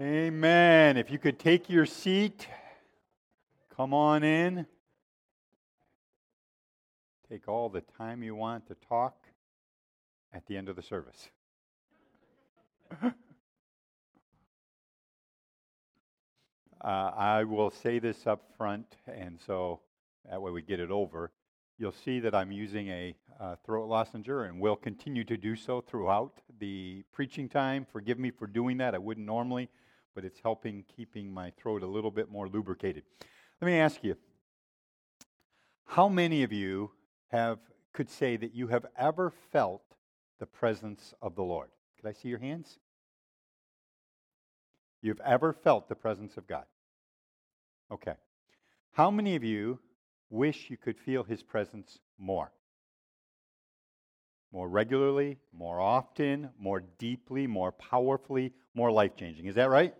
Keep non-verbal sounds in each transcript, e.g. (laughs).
Amen. If you could take your seat, come on in. Take all the time you want to talk at the end of the service. (laughs) uh, I will say this up front, and so that way we get it over. You'll see that I'm using a uh, throat lozenge and will continue to do so throughout the preaching time. Forgive me for doing that. I wouldn't normally, but it's helping keeping my throat a little bit more lubricated. Let me ask you how many of you have could say that you have ever felt the presence of the Lord? Could I see your hands? You've ever felt the presence of God? Okay. How many of you wish you could feel his presence more. More regularly, more often, more deeply, more powerfully, more life changing. Is that right?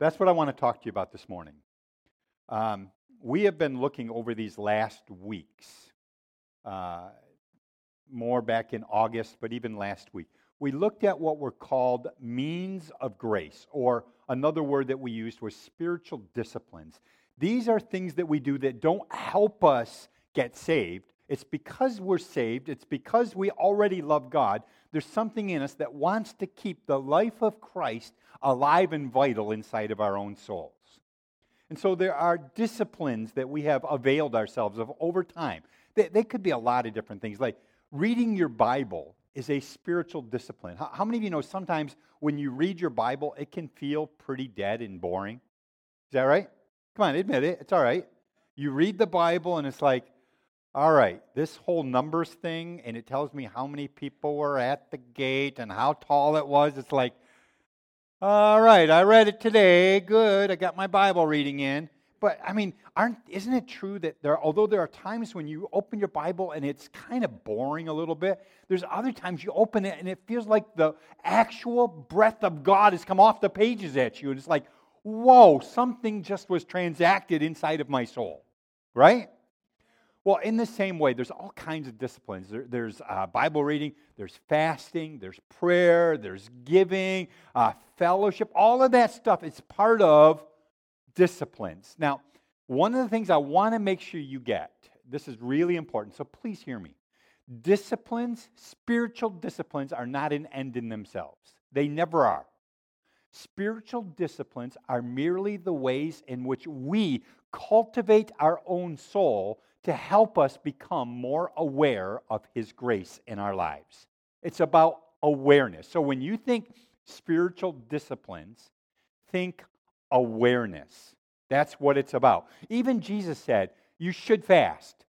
That's what I want to talk to you about this morning. Um, we have been looking over these last weeks, uh, more back in August, but even last week. We looked at what were called means of grace, or another word that we used was spiritual disciplines. These are things that we do that don't help us get saved. It's because we're saved, it's because we already love God. There's something in us that wants to keep the life of Christ alive and vital inside of our own souls. And so there are disciplines that we have availed ourselves of over time. They, they could be a lot of different things. Like reading your Bible is a spiritual discipline. How, how many of you know sometimes when you read your Bible, it can feel pretty dead and boring? Is that right? Come on, admit it. It's all right. You read the Bible and it's like, all right, this whole numbers thing, and it tells me how many people were at the gate and how tall it was. It's like, all right, I read it today. Good. I got my Bible reading in. But I mean, aren't isn't it true that there although there are times when you open your Bible and it's kind of boring a little bit, there's other times you open it and it feels like the actual breath of God has come off the pages at you. And it's like, whoa, something just was transacted inside of my soul, right? Well, in the same way, there's all kinds of disciplines. There, there's uh, Bible reading, there's fasting, there's prayer, there's giving, uh, fellowship. All of that stuff is part of disciplines. Now, one of the things I want to make sure you get, this is really important, so please hear me. Disciplines, spiritual disciplines, are not an end in themselves. They never are. Spiritual disciplines are merely the ways in which we cultivate our own soul to help us become more aware of His grace in our lives. It's about awareness. So when you think spiritual disciplines, think awareness. That's what it's about. Even Jesus said, You should fast.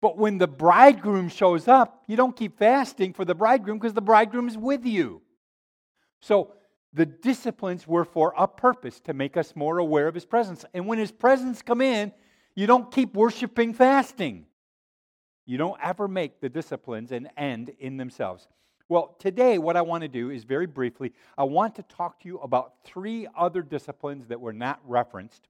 But when the bridegroom shows up, you don't keep fasting for the bridegroom because the bridegroom is with you. So the disciplines were for a purpose to make us more aware of his presence. And when his presence come in, you don't keep worshiping fasting. You don't ever make the disciplines an end in themselves. Well, today, what I want to do is very briefly, I want to talk to you about three other disciplines that were not referenced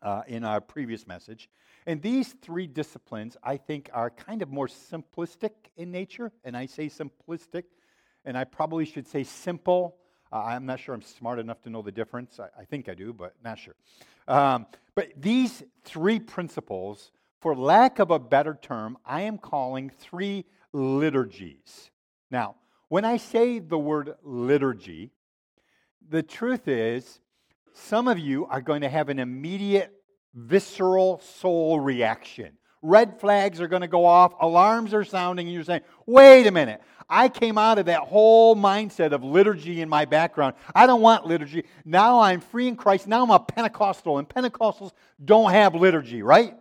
uh, in our previous message. And these three disciplines, I think, are kind of more simplistic in nature. And I say simplistic, and I probably should say simple uh, I'm not sure I'm smart enough to know the difference. I, I think I do, but not sure. Um, but these three principles, for lack of a better term, I am calling three liturgies. Now, when I say the word liturgy, the truth is, some of you are going to have an immediate visceral soul reaction. Red flags are going to go off, alarms are sounding, and you're saying, wait a minute, I came out of that whole mindset of liturgy in my background. I don't want liturgy. Now I'm free in Christ. Now I'm a Pentecostal, and Pentecostals don't have liturgy, right?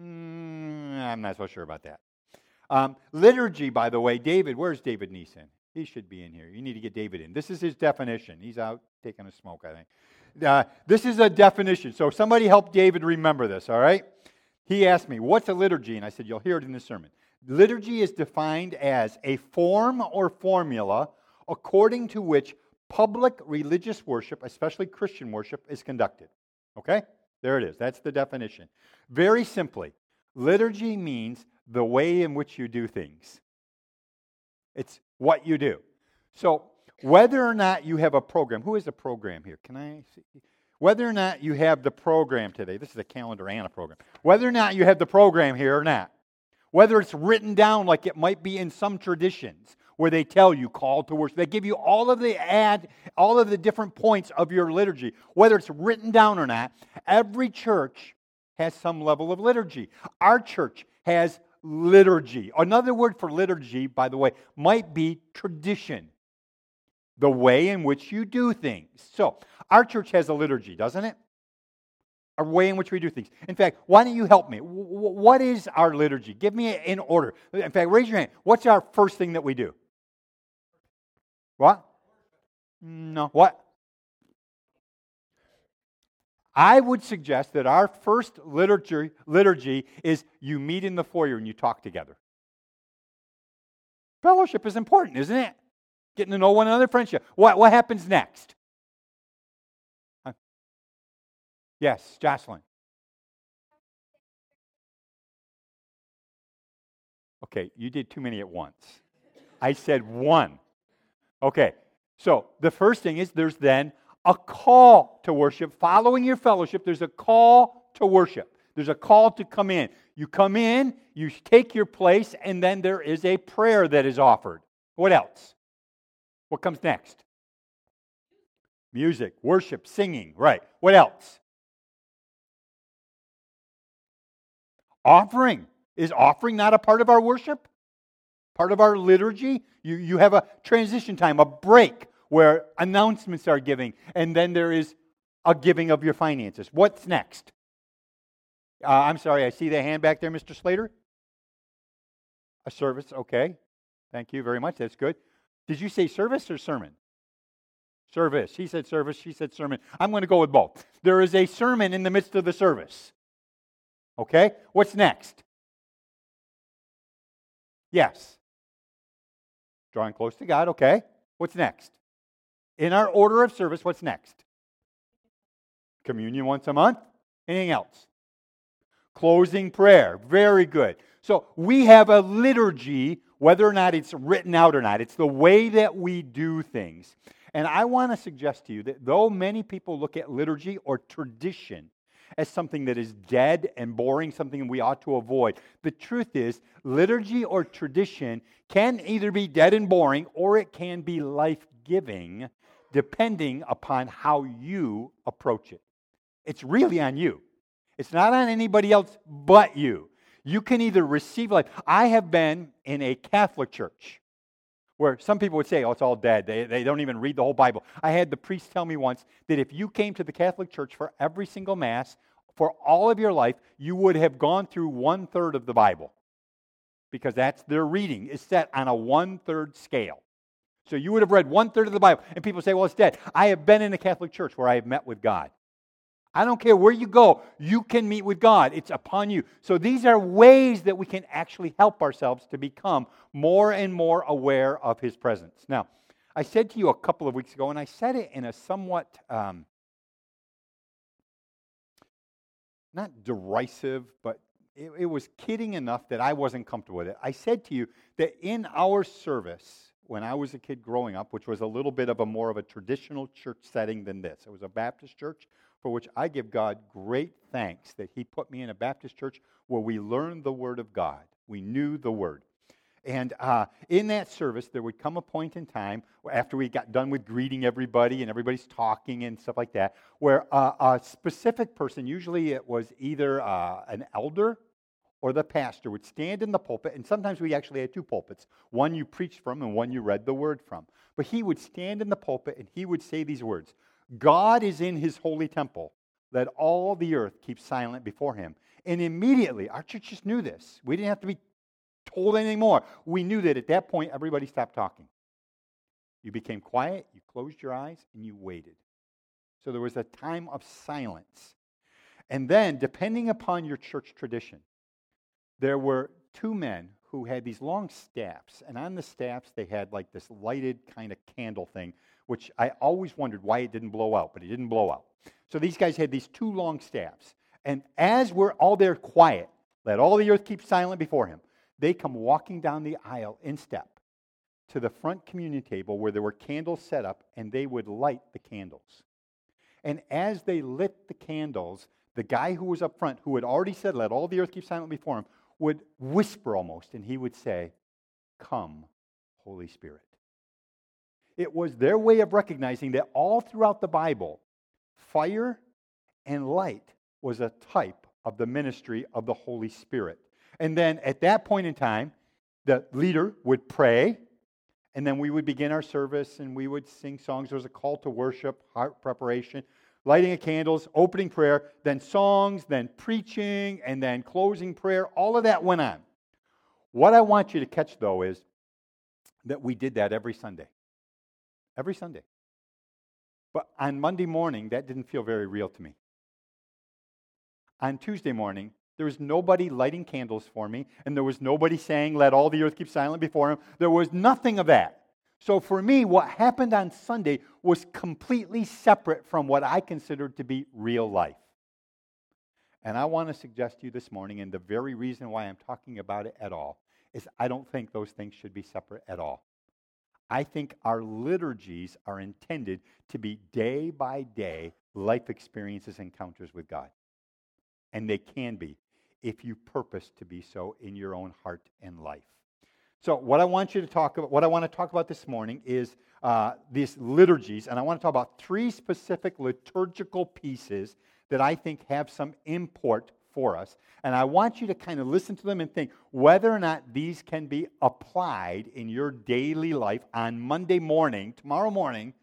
Mm, I'm not so sure about that. Um, liturgy, by the way, David, where's David Neeson? He should be in here. You need to get David in. This is his definition. He's out taking a smoke, I think. Uh, this is a definition. So somebody help David remember this, all right? He asked me, What's a liturgy? And I said, You'll hear it in the sermon. Liturgy is defined as a form or formula according to which public religious worship, especially Christian worship, is conducted. Okay? There it is. That's the definition. Very simply, liturgy means the way in which you do things, it's what you do. So, whether or not you have a program, who has a program here? Can I see? Whether or not you have the program today, this is a calendar and a program. Whether or not you have the program here or not, whether it's written down like it might be in some traditions where they tell you call to worship, they give you all of the ad, all of the different points of your liturgy, whether it's written down or not. Every church has some level of liturgy. Our church has liturgy. Another word for liturgy, by the way, might be tradition the way in which you do things. So, our church has a liturgy, doesn't it? A way in which we do things. In fact, why don't you help me? What is our liturgy? Give me in order. In fact, raise your hand. What's our first thing that we do? What? No. What? I would suggest that our first liturgy, liturgy is you meet in the foyer and you talk together. Fellowship is important, isn't it? Getting to know one another, friendship. What, what happens next? Huh? Yes, Jocelyn. Okay, you did too many at once. I said one. Okay, so the first thing is there's then a call to worship. Following your fellowship, there's a call to worship. There's a call to come in. You come in, you take your place, and then there is a prayer that is offered. What else? What comes next? Music, worship, singing. Right. What else? Offering. Is offering not a part of our worship? Part of our liturgy? You, you have a transition time, a break where announcements are giving, and then there is a giving of your finances. What's next? Uh, I'm sorry, I see the hand back there, Mr. Slater. A service, okay. Thank you very much. That's good. Did you say service or sermon? Service. He said service, she said sermon. I'm going to go with both. There is a sermon in the midst of the service. Okay? What's next? Yes. Drawing close to God, okay. What's next? In our order of service, what's next? Communion once a month. Anything else? Closing prayer. Very good. So we have a liturgy whether or not it's written out or not. It's the way that we do things. And I want to suggest to you that though many people look at liturgy or tradition as something that is dead and boring, something we ought to avoid, the truth is, liturgy or tradition can either be dead and boring or it can be life giving, depending upon how you approach it. It's really on you. It's not on anybody else but you. You can either receive life. I have been in a Catholic church where some people would say, oh, it's all dead. They, they don't even read the whole Bible. I had the priest tell me once that if you came to the Catholic Church for every single Mass for all of your life, you would have gone through one third of the Bible because that's their reading is set on a one third scale. So you would have read one third of the Bible. And people say, well, it's dead. I have been in a Catholic church where I have met with God. I don't care where you go, you can meet with God. It's upon you. So these are ways that we can actually help ourselves to become more and more aware of His presence. Now, I said to you a couple of weeks ago, and I said it in a somewhat um, not derisive, but it, it was kidding enough that I wasn't comfortable with it. I said to you that in our service, when I was a kid growing up, which was a little bit of a more of a traditional church setting than this, it was a Baptist church for which I give God great thanks that He put me in a Baptist church where we learned the Word of God. We knew the Word. And uh, in that service, there would come a point in time after we got done with greeting everybody and everybody's talking and stuff like that, where uh, a specific person, usually it was either uh, an elder or the pastor, would stand in the pulpit. And sometimes we actually had two pulpits one you preached from and one you read the word from. But he would stand in the pulpit and he would say these words God is in his holy temple. Let all the earth keep silent before him. And immediately, our church just knew this. We didn't have to be told anything more. We knew that at that point, everybody stopped talking. You became quiet, you closed your eyes, and you waited. So there was a time of silence. And then, depending upon your church tradition, there were two men who had these long staffs. And on the staffs, they had like this lighted kind of candle thing which I always wondered why it didn't blow out, but it didn't blow out. So these guys had these two long staffs. And as we're all there quiet, let all the earth keep silent before him, they come walking down the aisle in step to the front communion table where there were candles set up, and they would light the candles. And as they lit the candles, the guy who was up front, who had already said, Let all the earth keep silent before him, would whisper almost, and he would say, Come, Holy Spirit. It was their way of recognizing that all throughout the Bible, fire and light was a type of the ministry of the Holy Spirit. And then at that point in time, the leader would pray, and then we would begin our service and we would sing songs. There was a call to worship, heart preparation, lighting of candles, opening prayer, then songs, then preaching, and then closing prayer. All of that went on. What I want you to catch, though, is that we did that every Sunday. Every Sunday. But on Monday morning, that didn't feel very real to me. On Tuesday morning, there was nobody lighting candles for me, and there was nobody saying, Let all the earth keep silent before him. There was nothing of that. So for me, what happened on Sunday was completely separate from what I considered to be real life. And I want to suggest to you this morning, and the very reason why I'm talking about it at all, is I don't think those things should be separate at all. I think our liturgies are intended to be day by day life experiences, encounters with God. And they can be if you purpose to be so in your own heart and life. So, what I want you to talk about, what I want to talk about this morning is uh, these liturgies, and I want to talk about three specific liturgical pieces that I think have some import for us. And I want you to kind of listen to them and think whether or not these can be applied in your daily life on Monday morning, tomorrow morning,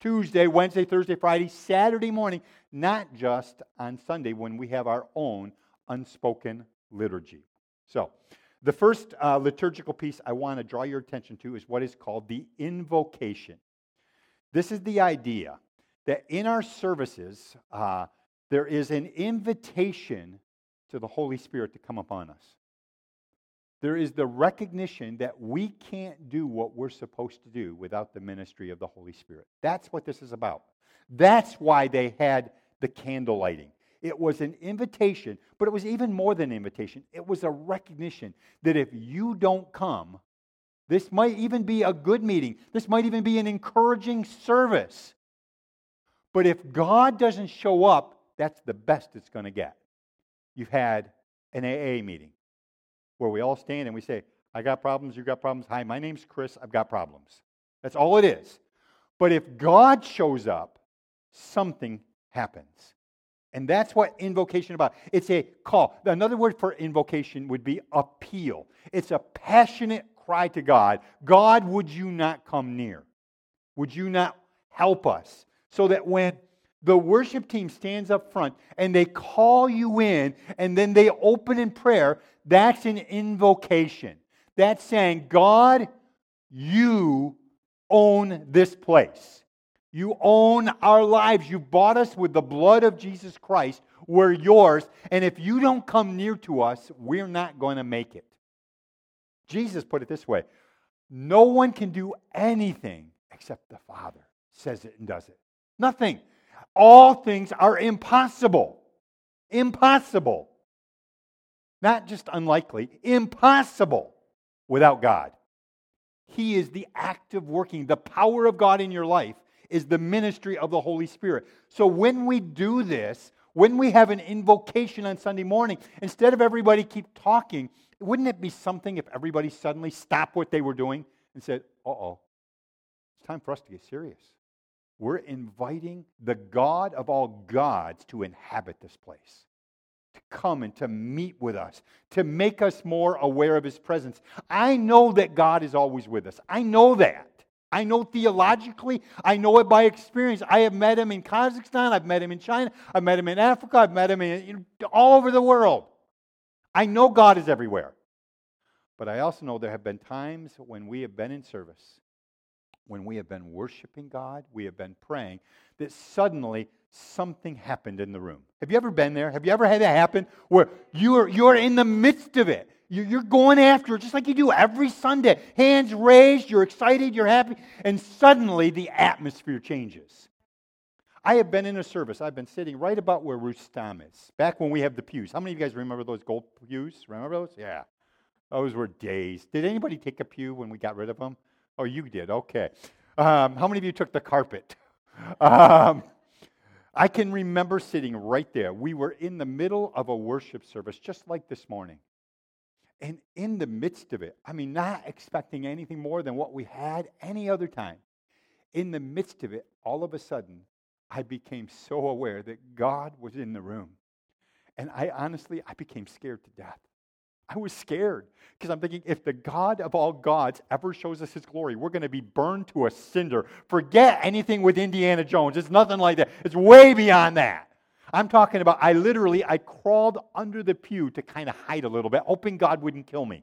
Tuesday, Wednesday, Thursday, Friday, Saturday morning, not just on Sunday when we have our own unspoken liturgy. So, the first uh, liturgical piece I want to draw your attention to is what is called the invocation. This is the idea that in our services, uh, there is an invitation to the Holy Spirit to come upon us. There is the recognition that we can't do what we're supposed to do without the ministry of the Holy Spirit. That's what this is about. That's why they had the candle lighting. It was an invitation, but it was even more than an invitation. It was a recognition that if you don't come, this might even be a good meeting. This might even be an encouraging service. But if God doesn't show up, that's the best it's going to get. You've had an AA meeting where we all stand and we say, I got problems, you got problems. Hi, my name's Chris, I've got problems. That's all it is. But if God shows up, something happens. And that's what invocation about. It's a call. Another word for invocation would be appeal. It's a passionate cry to God. God, would you not come near? Would you not help us? So that when the worship team stands up front and they call you in and then they open in prayer, that's an invocation. That's saying, God, you own this place. You own our lives. You bought us with the blood of Jesus Christ. We're yours. And if you don't come near to us, we're not going to make it. Jesus put it this way No one can do anything except the Father says it and does it. Nothing. All things are impossible. Impossible. Not just unlikely, impossible without God. He is the active working, the power of God in your life is the ministry of the Holy Spirit. So when we do this, when we have an invocation on Sunday morning, instead of everybody keep talking, wouldn't it be something if everybody suddenly stopped what they were doing and said, uh oh, it's time for us to get serious? We're inviting the God of all gods to inhabit this place, to come and to meet with us, to make us more aware of his presence. I know that God is always with us. I know that. I know theologically, I know it by experience. I have met him in Kazakhstan, I've met him in China, I've met him in Africa, I've met him in, all over the world. I know God is everywhere. But I also know there have been times when we have been in service, when we have been worshiping God, we have been praying, that suddenly something happened in the room. Have you ever been there? Have you ever had that happen where you're, you're in the midst of it? You're going after it just like you do every Sunday. Hands raised, you're excited, you're happy, and suddenly the atmosphere changes. I have been in a service. I've been sitting right about where Rustam is, back when we have the pews. How many of you guys remember those gold pews? Remember those? Yeah. Those were days. Did anybody take a pew when we got rid of them? Oh, you did. Okay. Um, how many of you took the carpet? (laughs) Um, I can remember sitting right there. We were in the middle of a worship service, just like this morning. And in the midst of it, I mean, not expecting anything more than what we had any other time, in the midst of it, all of a sudden, I became so aware that God was in the room. And I honestly, I became scared to death. I was scared because I'm thinking if the God of all gods ever shows us his glory, we're going to be burned to a cinder. Forget anything with Indiana Jones. It's nothing like that. It's way beyond that. I'm talking about I literally I crawled under the pew to kind of hide a little bit, hoping God wouldn't kill me.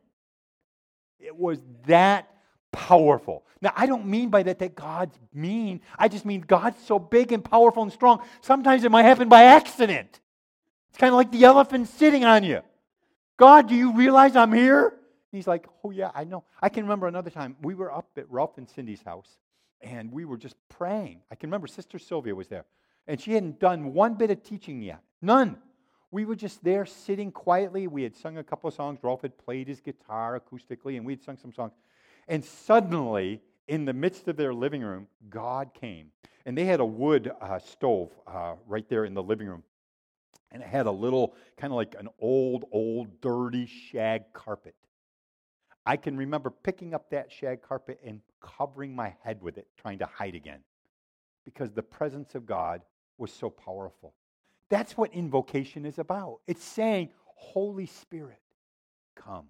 It was that powerful. Now, I don't mean by that that God's mean. I just mean God's so big and powerful and strong. Sometimes it might happen by accident. It's kind of like the elephant sitting on you. God, do you realize I'm here? He's like, Oh, yeah, I know. I can remember another time we were up at Ralph and Cindy's house and we were just praying. I can remember Sister Sylvia was there and she hadn't done one bit of teaching yet. None. We were just there sitting quietly. We had sung a couple of songs. Ralph had played his guitar acoustically, and we had sung some songs. And suddenly, in the midst of their living room, God came. And they had a wood uh, stove uh, right there in the living room. And it had a little, kind of like an old, old, dirty shag carpet. I can remember picking up that shag carpet and covering my head with it, trying to hide again. Because the presence of God was so powerful. That's what invocation is about. It's saying, Holy Spirit, come.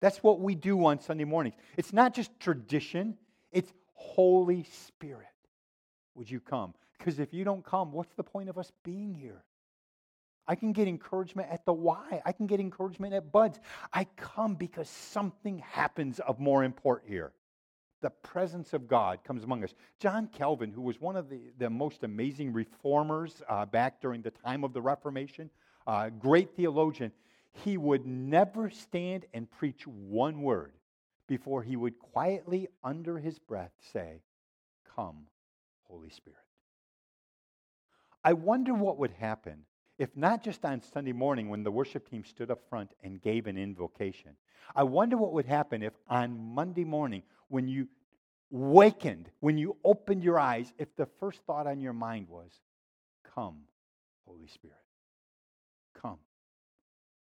That's what we do on Sunday mornings. It's not just tradition, it's Holy Spirit. Would you come? Because if you don't come, what's the point of us being here? I can get encouragement at the Y. I can get encouragement at Buds. I come because something happens of more import here the presence of God comes among us. John Calvin, who was one of the, the most amazing reformers uh, back during the time of the Reformation, uh, great theologian, he would never stand and preach one word before he would quietly, under his breath, say, Come, Holy Spirit. I wonder what would happen if not just on Sunday morning when the worship team stood up front and gave an invocation. I wonder what would happen if on Monday morning when you wakened, when you opened your eyes, if the first thought on your mind was, Come, Holy Spirit, come.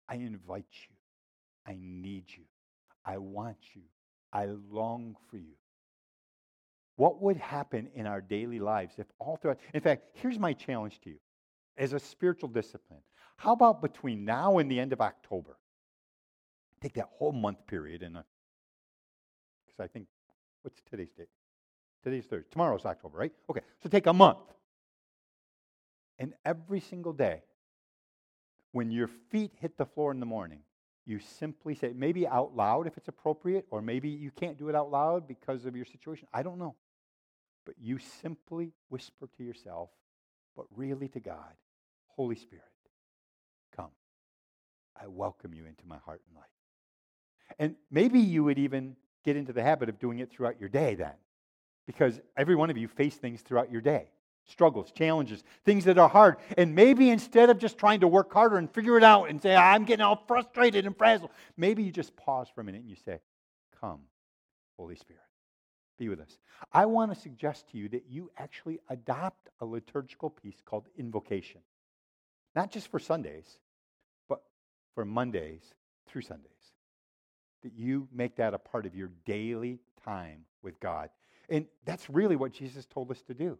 I invite you. I need you. I want you. I long for you. What would happen in our daily lives if all throughout? In fact, here's my challenge to you as a spiritual discipline. How about between now and the end of October? Take that whole month period and because I think What's today's date? Today's Thursday. Tomorrow's October, right? Okay, so take a month. And every single day, when your feet hit the floor in the morning, you simply say, maybe out loud if it's appropriate, or maybe you can't do it out loud because of your situation. I don't know. But you simply whisper to yourself, but really to God, Holy Spirit, come. I welcome you into my heart and life. And maybe you would even get into the habit of doing it throughout your day then. Because every one of you face things throughout your day struggles, challenges, things that are hard. And maybe instead of just trying to work harder and figure it out and say, I'm getting all frustrated and frazzled, maybe you just pause for a minute and you say, Come, Holy Spirit, be with us. I want to suggest to you that you actually adopt a liturgical piece called invocation, not just for Sundays, but for Mondays through Sundays that you make that a part of your daily time with God. And that's really what Jesus told us to do.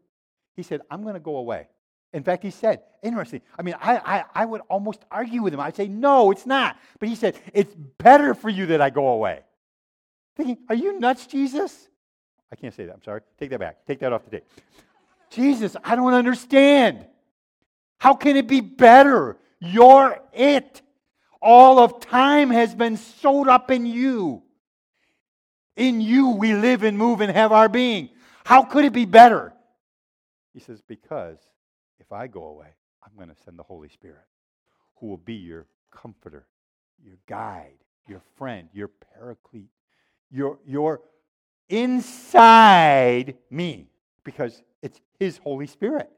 He said, I'm going to go away. In fact, he said, interesting. I mean, I, I, I would almost argue with him. I'd say, no, it's not. But he said, it's better for you that I go away. Thinking, are you nuts, Jesus? I can't say that. I'm sorry. Take that back. Take that off the tape. Jesus, I don't understand. How can it be better? You're it. All of time has been sewed up in you. In you we live and move and have our being. How could it be better? He says, Because if I go away, I'm going to send the Holy Spirit who will be your comforter, your guide, your friend, your paraclete, your, your inside me, because it's His Holy Spirit.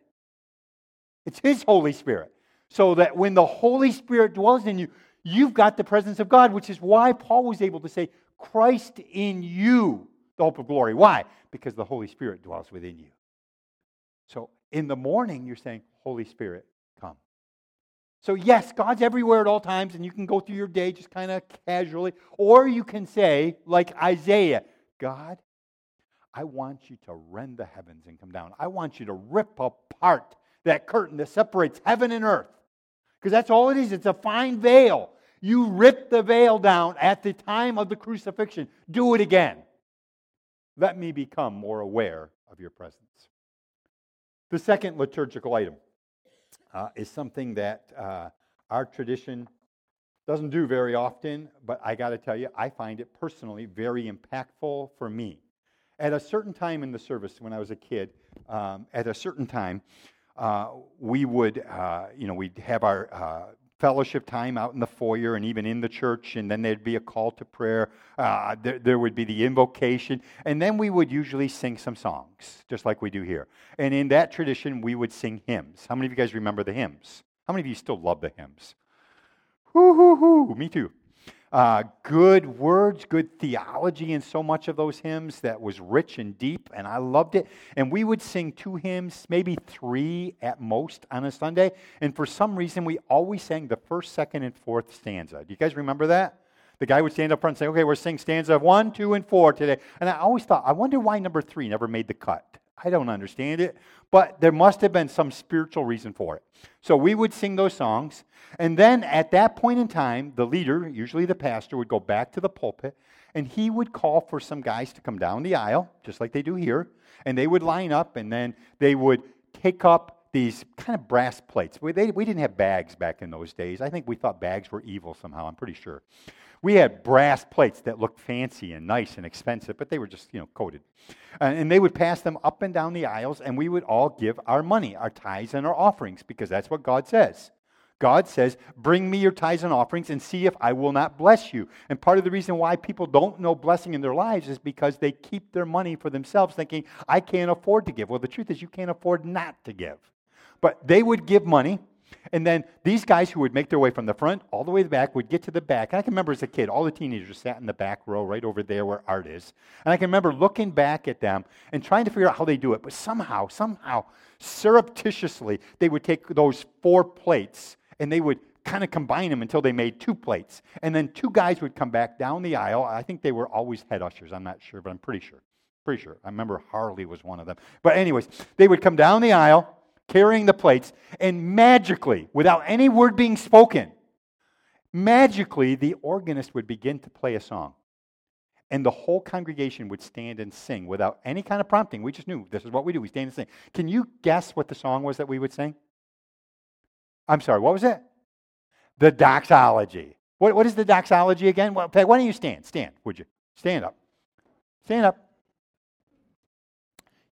It's His Holy Spirit. So that when the Holy Spirit dwells in you, You've got the presence of God, which is why Paul was able to say, Christ in you, the hope of glory. Why? Because the Holy Spirit dwells within you. So in the morning, you're saying, Holy Spirit, come. So, yes, God's everywhere at all times, and you can go through your day just kind of casually. Or you can say, like Isaiah, God, I want you to rend the heavens and come down. I want you to rip apart that curtain that separates heaven and earth. Because that's all it is. It's a fine veil. You rip the veil down at the time of the crucifixion. Do it again. Let me become more aware of your presence. The second liturgical item uh, is something that uh, our tradition doesn't do very often, but I got to tell you, I find it personally very impactful for me. At a certain time in the service, when I was a kid, um, at a certain time, uh, we would, uh, you know, we'd have our uh, fellowship time out in the foyer and even in the church, and then there'd be a call to prayer. Uh, there, there, would be the invocation, and then we would usually sing some songs, just like we do here. And in that tradition, we would sing hymns. How many of you guys remember the hymns? How many of you still love the hymns? Hoo, hoo, hoo. Me too uh, good words, good theology in so much of those hymns that was rich and deep, and I loved it. And we would sing two hymns, maybe three at most on a Sunday. And for some reason, we always sang the first, second, and fourth stanza. Do you guys remember that? The guy would stand up front and say, Okay, we're singing stanza one, two, and four today. And I always thought, I wonder why number three never made the cut. I don't understand it, but there must have been some spiritual reason for it. So we would sing those songs, and then at that point in time, the leader, usually the pastor, would go back to the pulpit and he would call for some guys to come down the aisle, just like they do here, and they would line up and then they would take up these kind of brass plates. We, they, we didn't have bags back in those days. I think we thought bags were evil somehow, I'm pretty sure. We had brass plates that looked fancy and nice and expensive, but they were just, you know, coated. Uh, and they would pass them up and down the aisles, and we would all give our money, our tithes and our offerings, because that's what God says. God says, Bring me your tithes and offerings and see if I will not bless you. And part of the reason why people don't know blessing in their lives is because they keep their money for themselves, thinking, I can't afford to give. Well, the truth is, you can't afford not to give. But they would give money, and then these guys who would make their way from the front all the way to the back would get to the back. And I can remember as a kid, all the teenagers sat in the back row right over there where Art is. And I can remember looking back at them and trying to figure out how they do it. But somehow, somehow, surreptitiously, they would take those four plates and they would kind of combine them until they made two plates. And then two guys would come back down the aisle. I think they were always head ushers. I'm not sure, but I'm pretty sure. Pretty sure. I remember Harley was one of them. But, anyways, they would come down the aisle carrying the plates, and magically, without any word being spoken, magically the organist would begin to play a song. And the whole congregation would stand and sing without any kind of prompting. We just knew this is what we do. We stand and sing. Can you guess what the song was that we would sing? I'm sorry, what was it? The doxology. What, what is the doxology again? Well, Peg, why don't you stand? Stand, would you? Stand up. Stand up.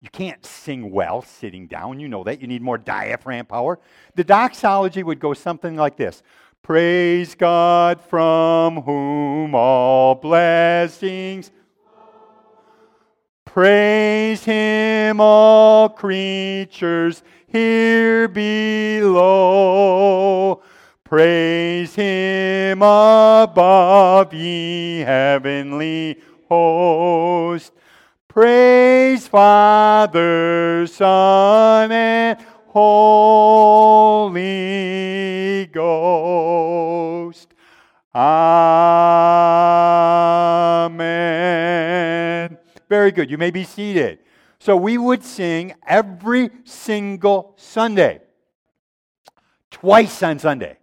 You can't sing well sitting down. You know that. You need more diaphragm power. The doxology would go something like this Praise God from whom all blessings. Praise him, all creatures here below. Praise him above, ye heavenly host. Praise Father, Son, and Holy Ghost. Amen. Very good. You may be seated. So we would sing every single Sunday. Twice on Sunday,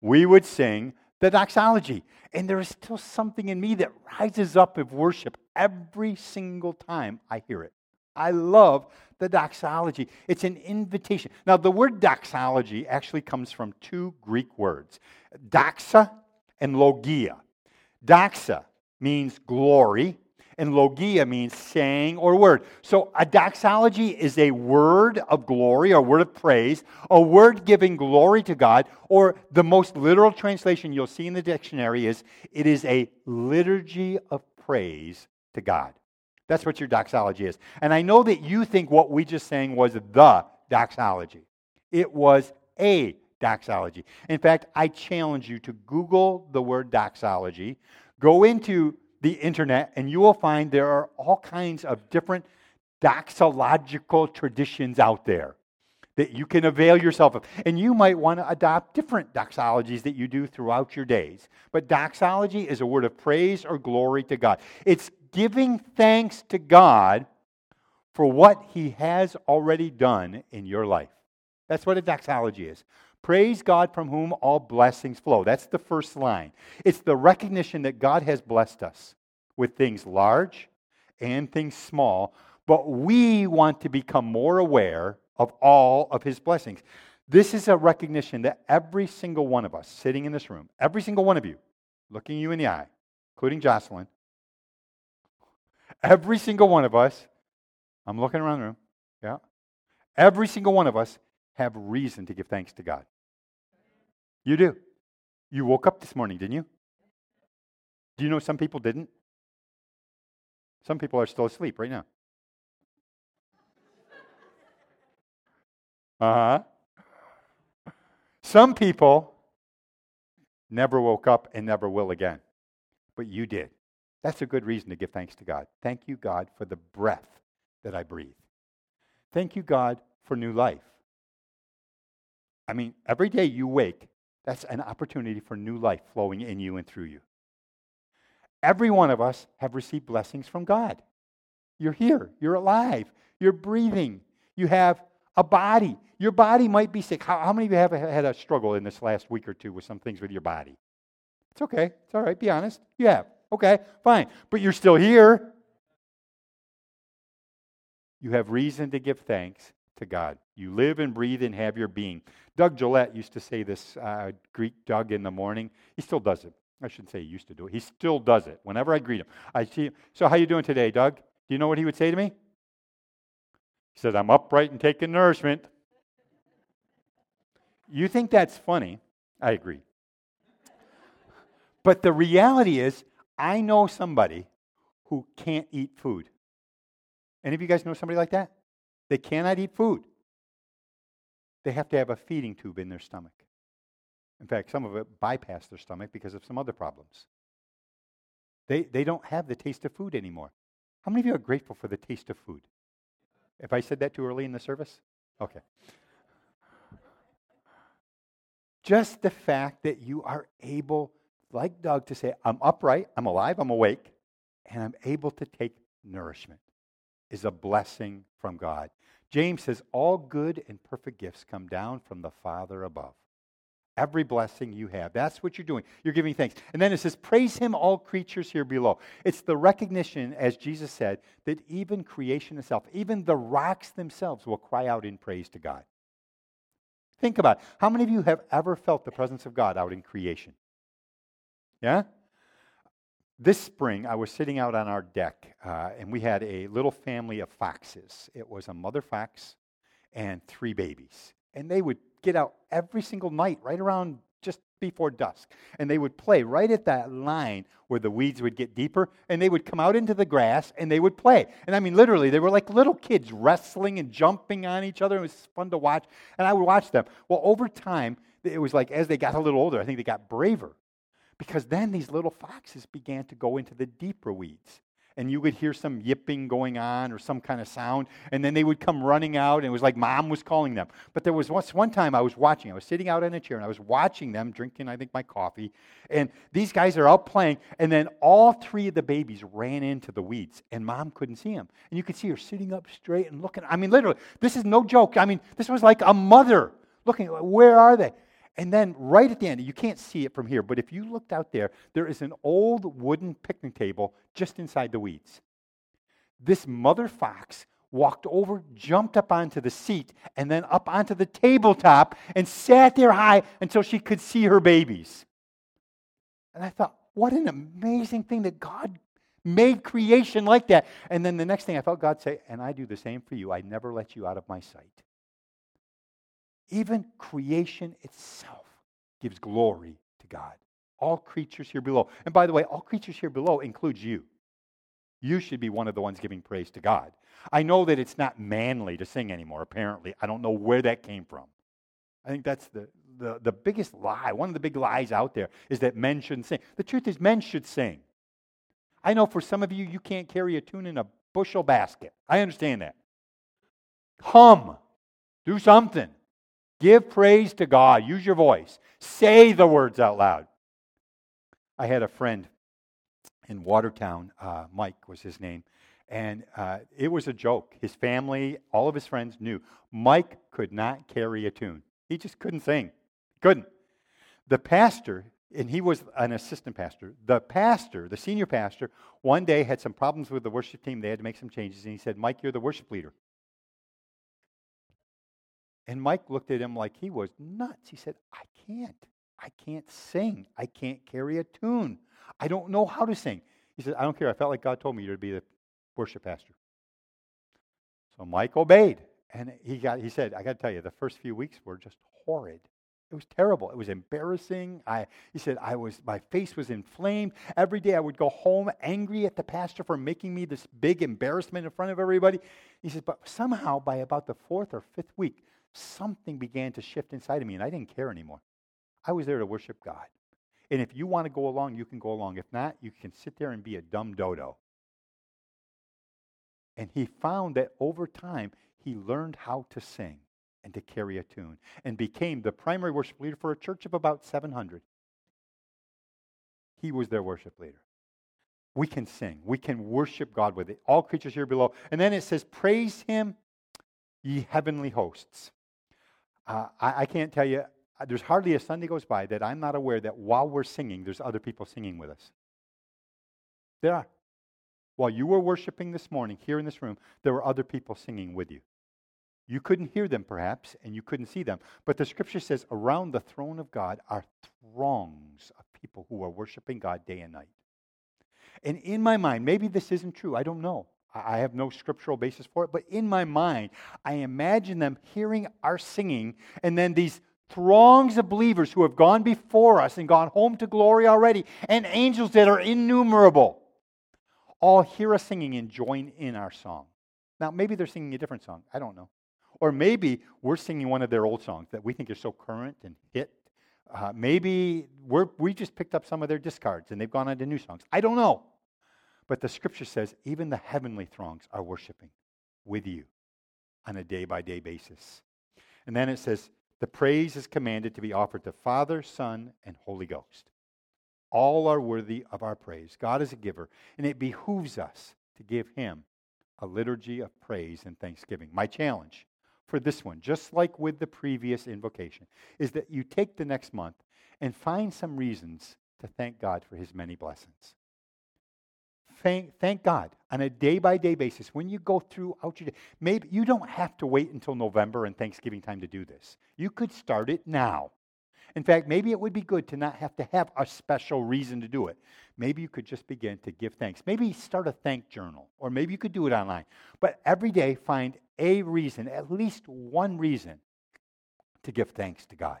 we would sing the doxology. And there is still something in me that rises up of worship every single time I hear it. I love the doxology. It's an invitation. Now, the word doxology actually comes from two Greek words doxa and logia. Doxa means glory, and logia means saying or word. So a doxology is a word of glory, or word of praise, a word giving glory to God, or the most literal translation you'll see in the dictionary is it is a liturgy of praise to God. That's what your doxology is. And I know that you think what we just sang was the doxology. It was a doxology. In fact, I challenge you to Google the word doxology, go into the internet, and you will find there are all kinds of different doxological traditions out there that you can avail yourself of. And you might want to adopt different doxologies that you do throughout your days. But doxology is a word of praise or glory to God. It's giving thanks to God for what he has already done in your life. That's what a doxology is. Praise God from whom all blessings flow. That's the first line. It's the recognition that God has blessed us with things large and things small, but we want to become more aware of all of his blessings. This is a recognition that every single one of us sitting in this room, every single one of you, looking you in the eye, including Jocelyn, every single one of us, I'm looking around the room, yeah, every single one of us have reason to give thanks to God. You do. You woke up this morning, didn't you? Do you know some people didn't? Some people are still asleep right now. Uh huh. Some people never woke up and never will again, but you did. That's a good reason to give thanks to God. Thank you, God, for the breath that I breathe. Thank you, God, for new life. I mean, every day you wake, that's an opportunity for new life flowing in you and through you. Every one of us have received blessings from God. You're here, you're alive, you're breathing, you have a body. Your body might be sick. How, how many of you have had a struggle in this last week or two with some things with your body? It's okay. It's all right. Be honest. You have. Okay, fine. But you're still here. You have reason to give thanks to God. You live and breathe and have your being. Doug Gillette used to say this, uh, Greek Doug in the morning. He still does it. I shouldn't say he used to do it. He still does it. Whenever I greet him, I see him. So how you doing today, Doug? Do you know what he would say to me? He says, I'm upright and taking nourishment. You think that's funny? I agree. But the reality is, I know somebody who can't eat food. Any of you guys know somebody like that? They cannot eat food. They have to have a feeding tube in their stomach. In fact, some of it bypass their stomach because of some other problems. They, they don't have the taste of food anymore. How many of you are grateful for the taste of food? If I said that too early in the service? Okay. Just the fact that you are able, like Doug, to say, I'm upright, I'm alive, I'm awake, and I'm able to take nourishment is a blessing from God. James says, All good and perfect gifts come down from the Father above every blessing you have. That's what you're doing. You're giving thanks. And then it says, Praise him, all creatures here below. It's the recognition, as Jesus said, that even creation itself, even the rocks themselves, will cry out in praise to God. Think about it. How many of you have ever felt the presence of God out in creation? Yeah? This spring, I was sitting out on our deck, uh, and we had a little family of foxes. It was a mother fox and three babies. And they would get out every single night, right around just before dusk. And they would play right at that line where the weeds would get deeper, and they would come out into the grass and they would play. And I mean, literally, they were like little kids wrestling and jumping on each other. It was fun to watch, and I would watch them. Well, over time, it was like as they got a little older, I think they got braver. Because then these little foxes began to go into the deeper weeds and you would hear some yipping going on or some kind of sound, and then they would come running out, and it was like mom was calling them. But there was once one time I was watching, I was sitting out in a chair, and I was watching them drinking, I think, my coffee, and these guys are out playing, and then all three of the babies ran into the weeds, and mom couldn't see them. And you could see her sitting up straight and looking. I mean, literally, this is no joke. I mean, this was like a mother looking, where are they? And then right at the end, you can't see it from here, but if you looked out there, there is an old wooden picnic table just inside the weeds. This mother fox walked over, jumped up onto the seat, and then up onto the tabletop and sat there high until she could see her babies. And I thought, what an amazing thing that God made creation like that. And then the next thing I felt God say, and I do the same for you. I never let you out of my sight. Even creation itself gives glory to God. All creatures here below. And by the way, all creatures here below includes you. You should be one of the ones giving praise to God. I know that it's not manly to sing anymore, apparently. I don't know where that came from. I think that's the, the, the biggest lie. One of the big lies out there is that men shouldn't sing. The truth is, men should sing. I know for some of you, you can't carry a tune in a bushel basket. I understand that. Come, Do something. Give praise to God. Use your voice. Say the words out loud. I had a friend in Watertown, uh, Mike was his name, and uh, it was a joke. His family, all of his friends knew Mike could not carry a tune. He just couldn't sing. Couldn't. The pastor, and he was an assistant pastor, the pastor, the senior pastor, one day had some problems with the worship team. They had to make some changes, and he said, Mike, you're the worship leader. And Mike looked at him like he was nuts. He said, I can't. I can't sing. I can't carry a tune. I don't know how to sing. He said, I don't care. I felt like God told me you to be the worship pastor. So Mike obeyed. And he got he said, I gotta tell you, the first few weeks were just horrid. It was terrible. It was embarrassing. I, he said, I was, my face was inflamed. Every day I would go home angry at the pastor for making me this big embarrassment in front of everybody. He said, but somehow by about the fourth or fifth week, something began to shift inside of me, and I didn't care anymore. I was there to worship God. And if you want to go along, you can go along. If not, you can sit there and be a dumb dodo. And he found that over time, he learned how to sing and to carry a tune and became the primary worship leader for a church of about 700. He was their worship leader. We can sing, we can worship God with it. All creatures here below. And then it says, Praise him, ye heavenly hosts. Uh, I, I can't tell you, uh, there's hardly a Sunday goes by that I'm not aware that while we're singing, there's other people singing with us. There are. While you were worshiping this morning here in this room, there were other people singing with you. You couldn't hear them, perhaps, and you couldn't see them. But the scripture says around the throne of God are throngs of people who are worshiping God day and night. And in my mind, maybe this isn't true, I don't know. I have no scriptural basis for it, but in my mind, I imagine them hearing our singing, and then these throngs of believers who have gone before us and gone home to glory already, and angels that are innumerable, all hear us singing and join in our song. Now, maybe they're singing a different song. I don't know. Or maybe we're singing one of their old songs that we think is so current and hit. Uh, maybe we're, we just picked up some of their discards and they've gone on to new songs. I don't know. But the scripture says even the heavenly throngs are worshiping with you on a day by day basis. And then it says, the praise is commanded to be offered to Father, Son, and Holy Ghost. All are worthy of our praise. God is a giver, and it behooves us to give Him a liturgy of praise and thanksgiving. My challenge for this one, just like with the previous invocation, is that you take the next month and find some reasons to thank God for His many blessings thank, thank God on a day by day basis when you go throughout your day. Maybe you don't have to wait until November and Thanksgiving time to do this. You could start it now. In fact, maybe it would be good to not have to have a special reason to do it. Maybe you could just begin to give thanks. Maybe start a thank journal, or maybe you could do it online. But every day, find a reason, at least one reason, to give thanks to God,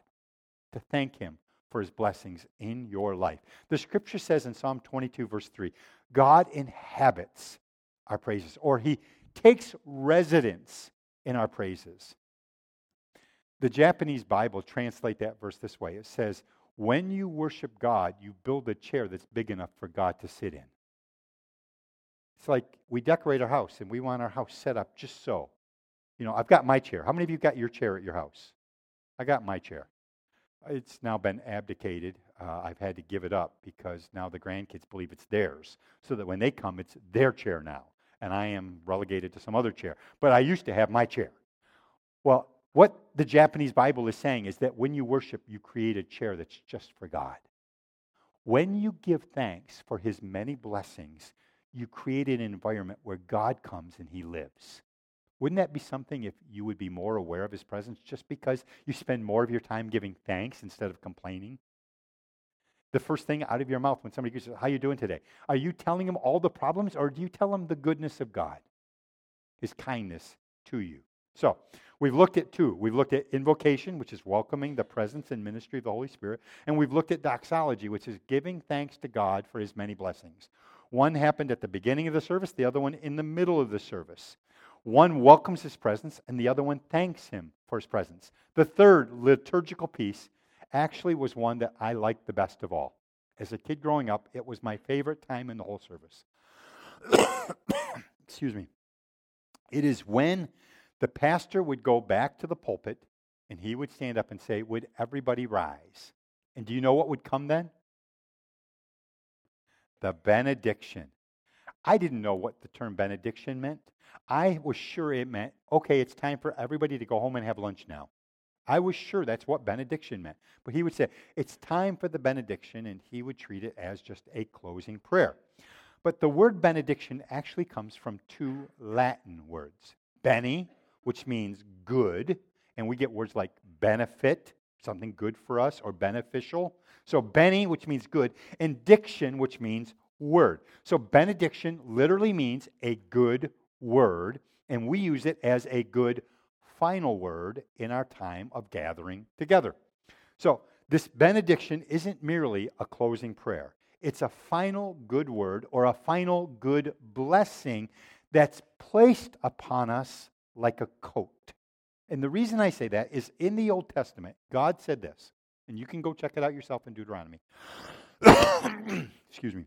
to thank Him for His blessings in your life. The scripture says in Psalm 22, verse 3 God inhabits our praises, or He takes residence in our praises. The Japanese Bible translate that verse this way. It says, "When you worship God, you build a chair that's big enough for God to sit in." It's like we decorate our house and we want our house set up just so. You know, I've got my chair. How many of you got your chair at your house? I got my chair. It's now been abdicated. Uh, I've had to give it up because now the grandkids believe it's theirs, so that when they come, it's their chair now, and I am relegated to some other chair. But I used to have my chair. Well, what the Japanese Bible is saying is that when you worship, you create a chair that's just for God. When you give thanks for his many blessings, you create an environment where God comes and he lives. Wouldn't that be something if you would be more aware of his presence just because you spend more of your time giving thanks instead of complaining? The first thing out of your mouth when somebody says, How are you doing today? Are you telling them all the problems or do you tell them the goodness of God? His kindness to you. So, we've looked at two. We've looked at invocation, which is welcoming the presence and ministry of the Holy Spirit, and we've looked at doxology, which is giving thanks to God for his many blessings. One happened at the beginning of the service, the other one in the middle of the service. One welcomes his presence, and the other one thanks him for his presence. The third liturgical piece actually was one that I liked the best of all. As a kid growing up, it was my favorite time in the whole service. (coughs) Excuse me. It is when the pastor would go back to the pulpit and he would stand up and say, Would everybody rise? And do you know what would come then? The benediction. I didn't know what the term benediction meant. I was sure it meant, okay, it's time for everybody to go home and have lunch now. I was sure that's what benediction meant. But he would say, it's time for the benediction, and he would treat it as just a closing prayer. But the word benediction actually comes from two Latin words bene, which means good, and we get words like benefit, something good for us, or beneficial. So bene, which means good, and diction, which means word. So benediction literally means a good word, and we use it as a good final word in our time of gathering together. So this benediction isn't merely a closing prayer. It's a final good word or a final good blessing that's placed upon us like a coat. And the reason I say that is in the Old Testament, God said this, and you can go check it out yourself in Deuteronomy. (coughs) Excuse me.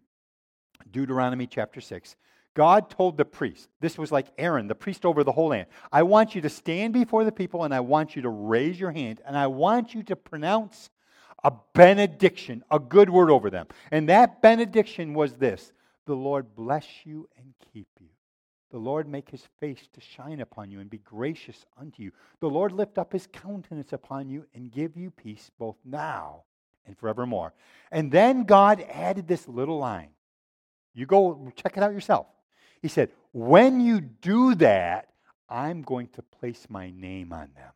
Deuteronomy chapter 6. God told the priest, this was like Aaron, the priest over the whole land, I want you to stand before the people and I want you to raise your hand and I want you to pronounce a benediction, a good word over them. And that benediction was this The Lord bless you and keep you. The Lord make his face to shine upon you and be gracious unto you. The Lord lift up his countenance upon you and give you peace both now and forevermore. And then God added this little line. You go check it out yourself. He said, When you do that, I'm going to place my name on them.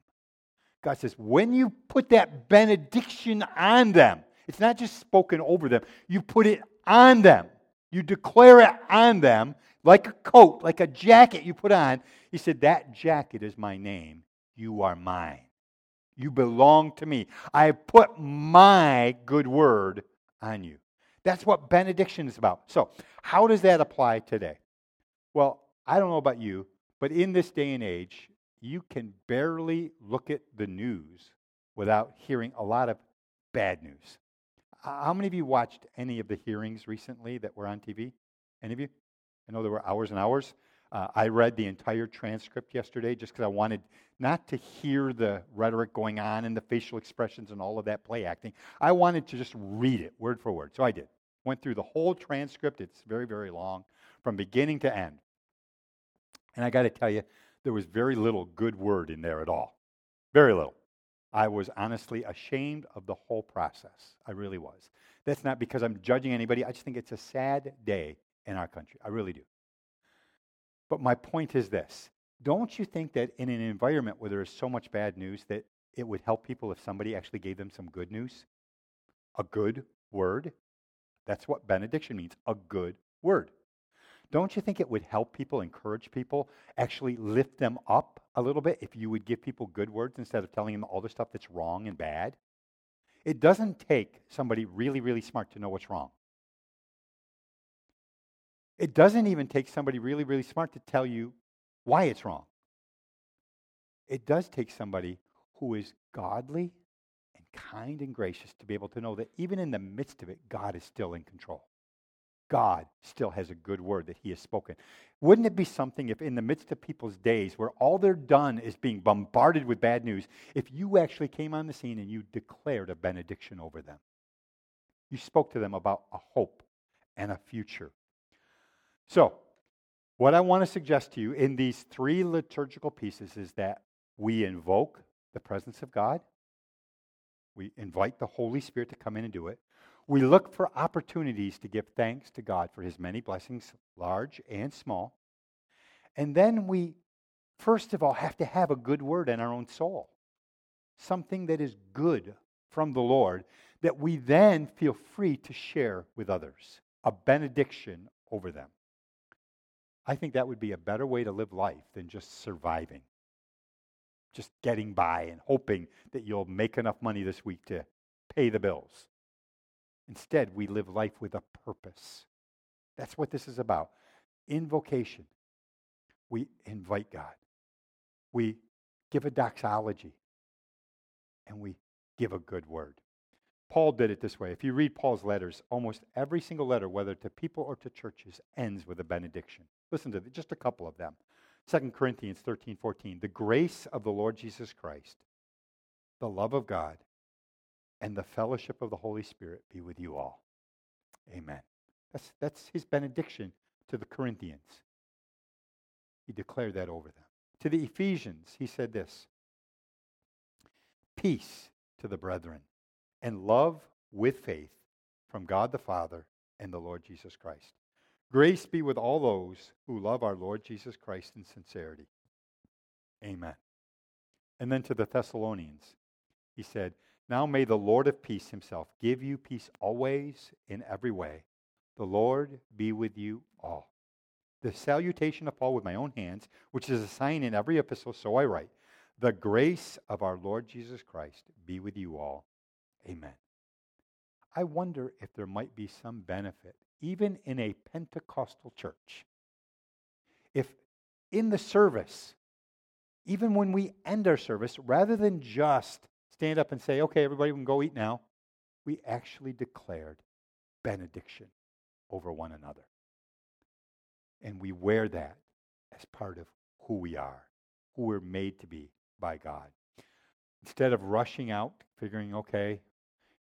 God says, when you put that benediction on them, it's not just spoken over them, you put it on them. You declare it on them like a coat, like a jacket you put on. He said, That jacket is my name. You are mine. You belong to me. I put my good word on you. That's what benediction is about. So, how does that apply today? Well, I don't know about you, but in this day and age, you can barely look at the news without hearing a lot of bad news. How many of you watched any of the hearings recently that were on TV? Any of you? I know there were hours and hours. Uh, I read the entire transcript yesterday just because I wanted not to hear the rhetoric going on and the facial expressions and all of that play acting. I wanted to just read it word for word. So I did. Went through the whole transcript. It's very, very long from beginning to end. And I got to tell you, there was very little good word in there at all. Very little. I was honestly ashamed of the whole process. I really was. That's not because I'm judging anybody. I just think it's a sad day in our country. I really do. But my point is this don't you think that in an environment where there is so much bad news that it would help people if somebody actually gave them some good news? A good word? That's what benediction means a good word. Don't you think it would help people, encourage people, actually lift them up a little bit if you would give people good words instead of telling them all the stuff that's wrong and bad? It doesn't take somebody really, really smart to know what's wrong. It doesn't even take somebody really, really smart to tell you why it's wrong. It does take somebody who is godly kind and gracious to be able to know that even in the midst of it, God is still in control. God still has a good word that He has spoken. Wouldn't it be something if, in the midst of people's days where all they're done is being bombarded with bad news, if you actually came on the scene and you declared a benediction over them? You spoke to them about a hope and a future. So, what I want to suggest to you in these three liturgical pieces is that we invoke the presence of God, we invite the Holy Spirit to come in and do it. We look for opportunities to give thanks to God for his many blessings, large and small. And then we, first of all, have to have a good word in our own soul, something that is good from the Lord that we then feel free to share with others, a benediction over them. I think that would be a better way to live life than just surviving, just getting by and hoping that you'll make enough money this week to pay the bills. Instead, we live life with a purpose. That's what this is about. Invocation. We invite God. We give a doxology. And we give a good word. Paul did it this way. If you read Paul's letters, almost every single letter, whether to people or to churches, ends with a benediction. Listen to just a couple of them. 2 Corinthians 13, 14. The grace of the Lord Jesus Christ, the love of God, and the fellowship of the Holy Spirit be with you all. Amen. That's, that's his benediction to the Corinthians. He declared that over them. To the Ephesians, he said this Peace to the brethren, and love with faith from God the Father and the Lord Jesus Christ. Grace be with all those who love our Lord Jesus Christ in sincerity. Amen. And then to the Thessalonians, he said, Now may the Lord of peace himself give you peace always in every way. The Lord be with you all. The salutation of Paul with my own hands, which is a sign in every epistle, so I write. The grace of our Lord Jesus Christ be with you all. Amen. I wonder if there might be some benefit, even in a Pentecostal church, if in the service, even when we end our service, rather than just stand up and say, okay, everybody can go eat now, we actually declared benediction over one another. And we wear that as part of who we are, who we're made to be by God. Instead of rushing out, figuring, okay,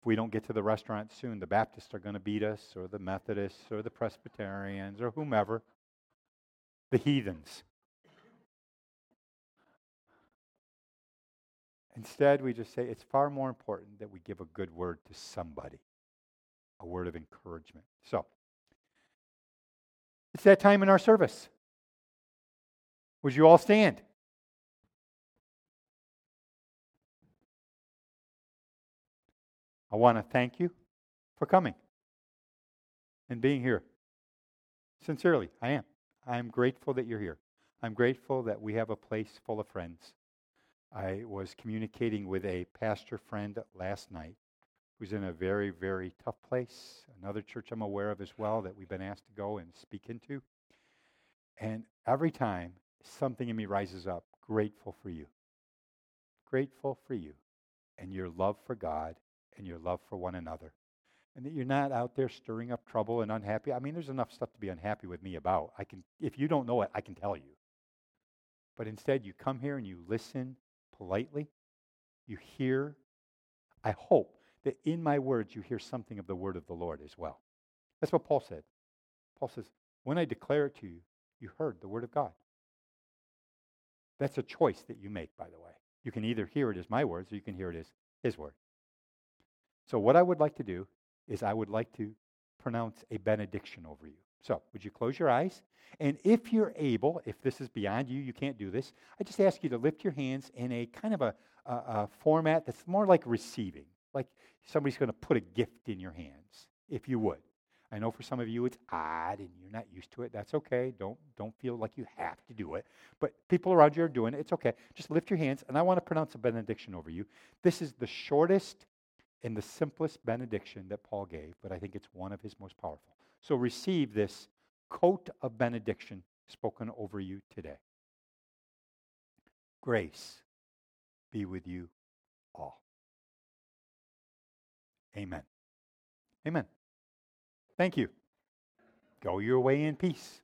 if we don't get to the restaurant soon, the Baptists are going to beat us, or the Methodists, or the Presbyterians, or whomever, the heathens. Instead, we just say it's far more important that we give a good word to somebody, a word of encouragement. So, it's that time in our service. Would you all stand? I want to thank you for coming and being here. Sincerely, I am. I am grateful that you're here. I'm grateful that we have a place full of friends. I was communicating with a pastor friend last night who's in a very, very tough place. Another church I'm aware of as well that we've been asked to go and speak into. And every time something in me rises up, grateful for you. Grateful for you and your love for God and your love for one another. And that you're not out there stirring up trouble and unhappy. I mean, there's enough stuff to be unhappy with me about. I can if you don't know it, I can tell you. But instead you come here and you listen politely. You hear. I hope that in my words you hear something of the word of the Lord as well. That's what Paul said. Paul says, When I declare it to you, you heard the word of God. That's a choice that you make, by the way. You can either hear it as my words or you can hear it as his word. So, what I would like to do is I would like to pronounce a benediction over you. So, would you close your eyes? And if you're able, if this is beyond you, you can't do this, I just ask you to lift your hands in a kind of a, a, a format that's more like receiving, like somebody's going to put a gift in your hands, if you would. I know for some of you it's odd and you're not used to it. That's okay. Don't don't feel like you have to do it. But people around you are doing it. It's okay. Just lift your hands and I want to pronounce a benediction over you. This is the shortest in the simplest benediction that Paul gave, but I think it's one of his most powerful. So receive this coat of benediction spoken over you today. Grace be with you all. Amen. Amen. Thank you. Go your way in peace.